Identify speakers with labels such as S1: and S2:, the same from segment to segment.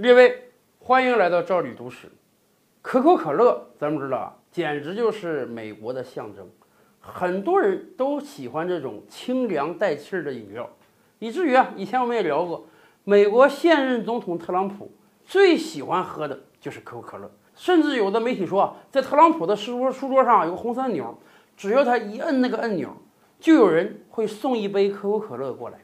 S1: 列位，欢迎来到赵李读史。可口可乐，咱们知道啊，简直就是美国的象征，很多人都喜欢这种清凉带气儿的饮料，以至于啊，以前我们也聊过，美国现任总统特朗普最喜欢喝的就是可口可乐，甚至有的媒体说，在特朗普的书桌书桌上有个红色按钮，只要他一摁那个按钮，就有人会送一杯可口可乐过来。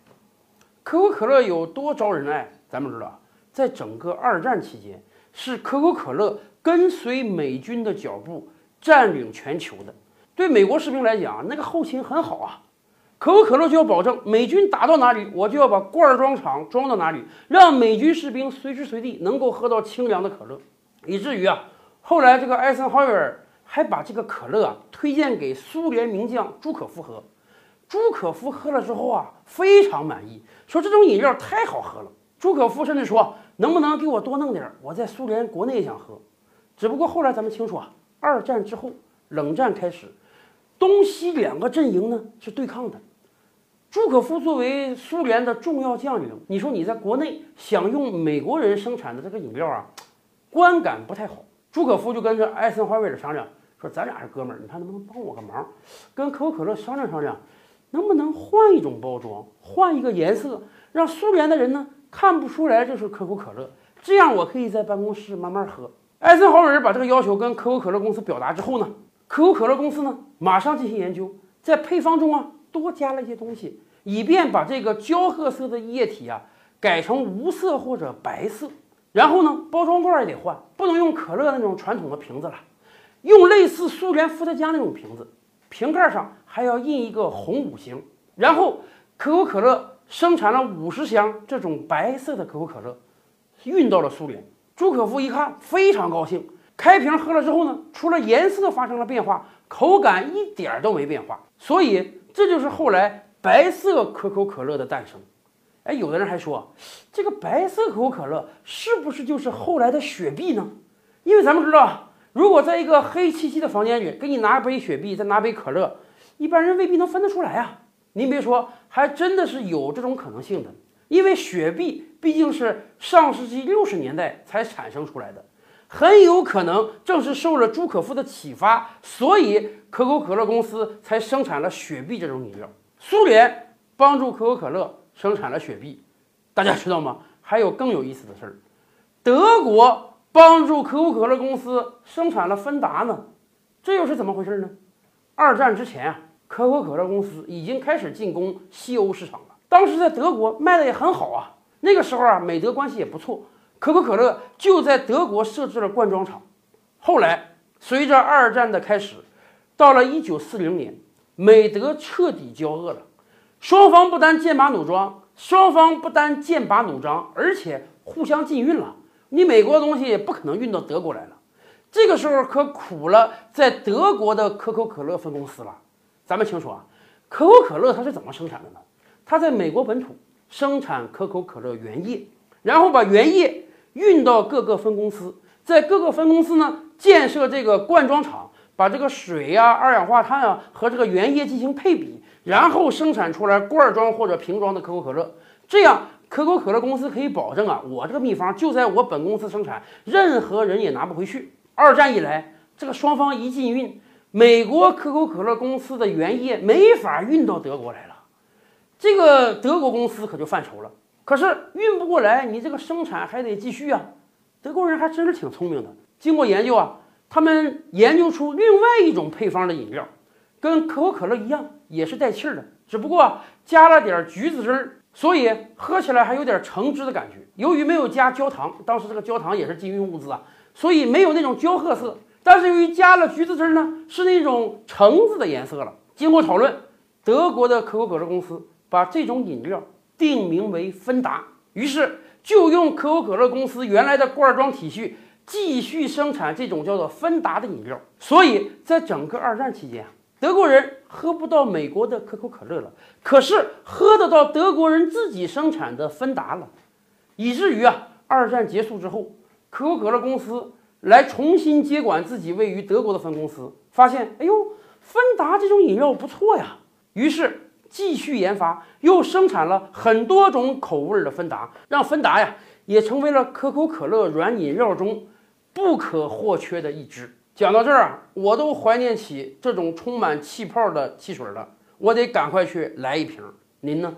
S1: 可口可乐有多招人爱，咱们知道。在整个二战期间，是可口可乐跟随美军的脚步占领全球的。对美国士兵来讲，那个后勤很好啊。可口可乐就要保证美军打到哪里，我就要把罐装厂装到哪里，让美军士兵随时随地能够喝到清凉的可乐。以至于啊，后来这个艾森豪威尔还把这个可乐啊推荐给苏联名将朱可夫喝。朱可夫喝了之后啊，非常满意，说这种饮料太好喝了。朱可夫甚至说。能不能给我多弄点？我在苏联国内也想喝，只不过后来咱们清楚啊，二战之后冷战开始，东西两个阵营呢是对抗的。朱可夫作为苏联的重要将领，你说你在国内想用美国人生产的这个饮料啊，观感不太好。朱可夫就跟着艾森豪威尔商量，说咱俩是哥们儿，你看能不能帮我个忙，跟可口可乐商量商量，能不能换一种包装，换一个颜色，让苏联的人呢？看不出来这是可口可乐，这样我可以在办公室慢慢喝。艾森豪威尔把这个要求跟可口可乐公司表达之后呢，可口可乐公司呢马上进行研究，在配方中啊多加了一些东西，以便把这个焦褐色的液体啊改成无色或者白色。然后呢，包装罐也得换，不能用可乐那种传统的瓶子了，用类似苏联伏特加那种瓶子，瓶盖上还要印一个红五星。然后可口可乐。生产了五十箱这种白色的可口可乐，运到了苏联。朱可夫一看非常高兴，开瓶喝了之后呢，除了颜色发生了变化，口感一点儿都没变化。所以这就是后来白色可口可乐的诞生。哎，有的人还说，这个白色可口可乐是不是就是后来的雪碧呢？因为咱们知道，如果在一个黑漆漆的房间里给你拿杯雪碧，再拿杯可乐，一般人未必能分得出来啊。您别说，还真的是有这种可能性的，因为雪碧毕竟是上世纪六十年代才产生出来的，很有可能正是受了朱可夫的启发，所以可口可乐公司才生产了雪碧这种饮料。苏联帮助可口可乐生产了雪碧，大家知道吗？还有更有意思的事儿，德国帮助可口可乐公司生产了芬达呢，这又是怎么回事呢？二战之前啊。可口可乐公司已经开始进攻西欧市场了。当时在德国卖的也很好啊。那个时候啊，美德关系也不错，可口可乐就在德国设置了灌装厂。后来随着二战的开始，到了一九四零年，美德彻底交恶了，双方不单剑拔弩张，双方不单剑拔弩张，而且互相禁运了。你美国的东西也不可能运到德国来了。这个时候可苦了在德国的可口可乐分公司了。咱们清楚啊，可口可乐它是怎么生产的呢？它在美国本土生产可口可乐原液，然后把原液运到各个分公司，在各个分公司呢建设这个灌装厂，把这个水呀、二氧化碳啊和这个原液进行配比，然后生产出来罐装或者瓶装的可口可乐。这样，可口可乐公司可以保证啊，我这个秘方就在我本公司生产，任何人也拿不回去。二战以来，这个双方一禁运。美国可口可乐公司的原液没法运到德国来了，这个德国公司可就犯愁了。可是运不过来，你这个生产还得继续啊。德国人还真是挺聪明的，经过研究啊，他们研究出另外一种配方的饮料，跟可口可乐一样，也是带气儿的，只不过加了点橘子汁儿，所以喝起来还有点橙汁的感觉。由于没有加焦糖，当时这个焦糖也是禁运物资啊，所以没有那种焦褐色。但是由于加了橘子汁呢，是那种橙子的颜色了。经过讨论，德国的可口可乐公司把这种饮料定名为芬达，于是就用可口可乐公司原来的罐装体系继续生产这种叫做芬达的饮料。所以在整个二战期间，德国人喝不到美国的可口可乐了，可是喝得到德国人自己生产的芬达了，以至于啊，二战结束之后，可口可乐公司。来重新接管自己位于德国的分公司，发现，哎呦，芬达这种饮料不错呀，于是继续研发，又生产了很多种口味的芬达，让芬达呀也成为了可口可乐软饮料中不可或缺的一支。讲到这儿啊，我都怀念起这种充满气泡的汽水了，我得赶快去来一瓶。您呢？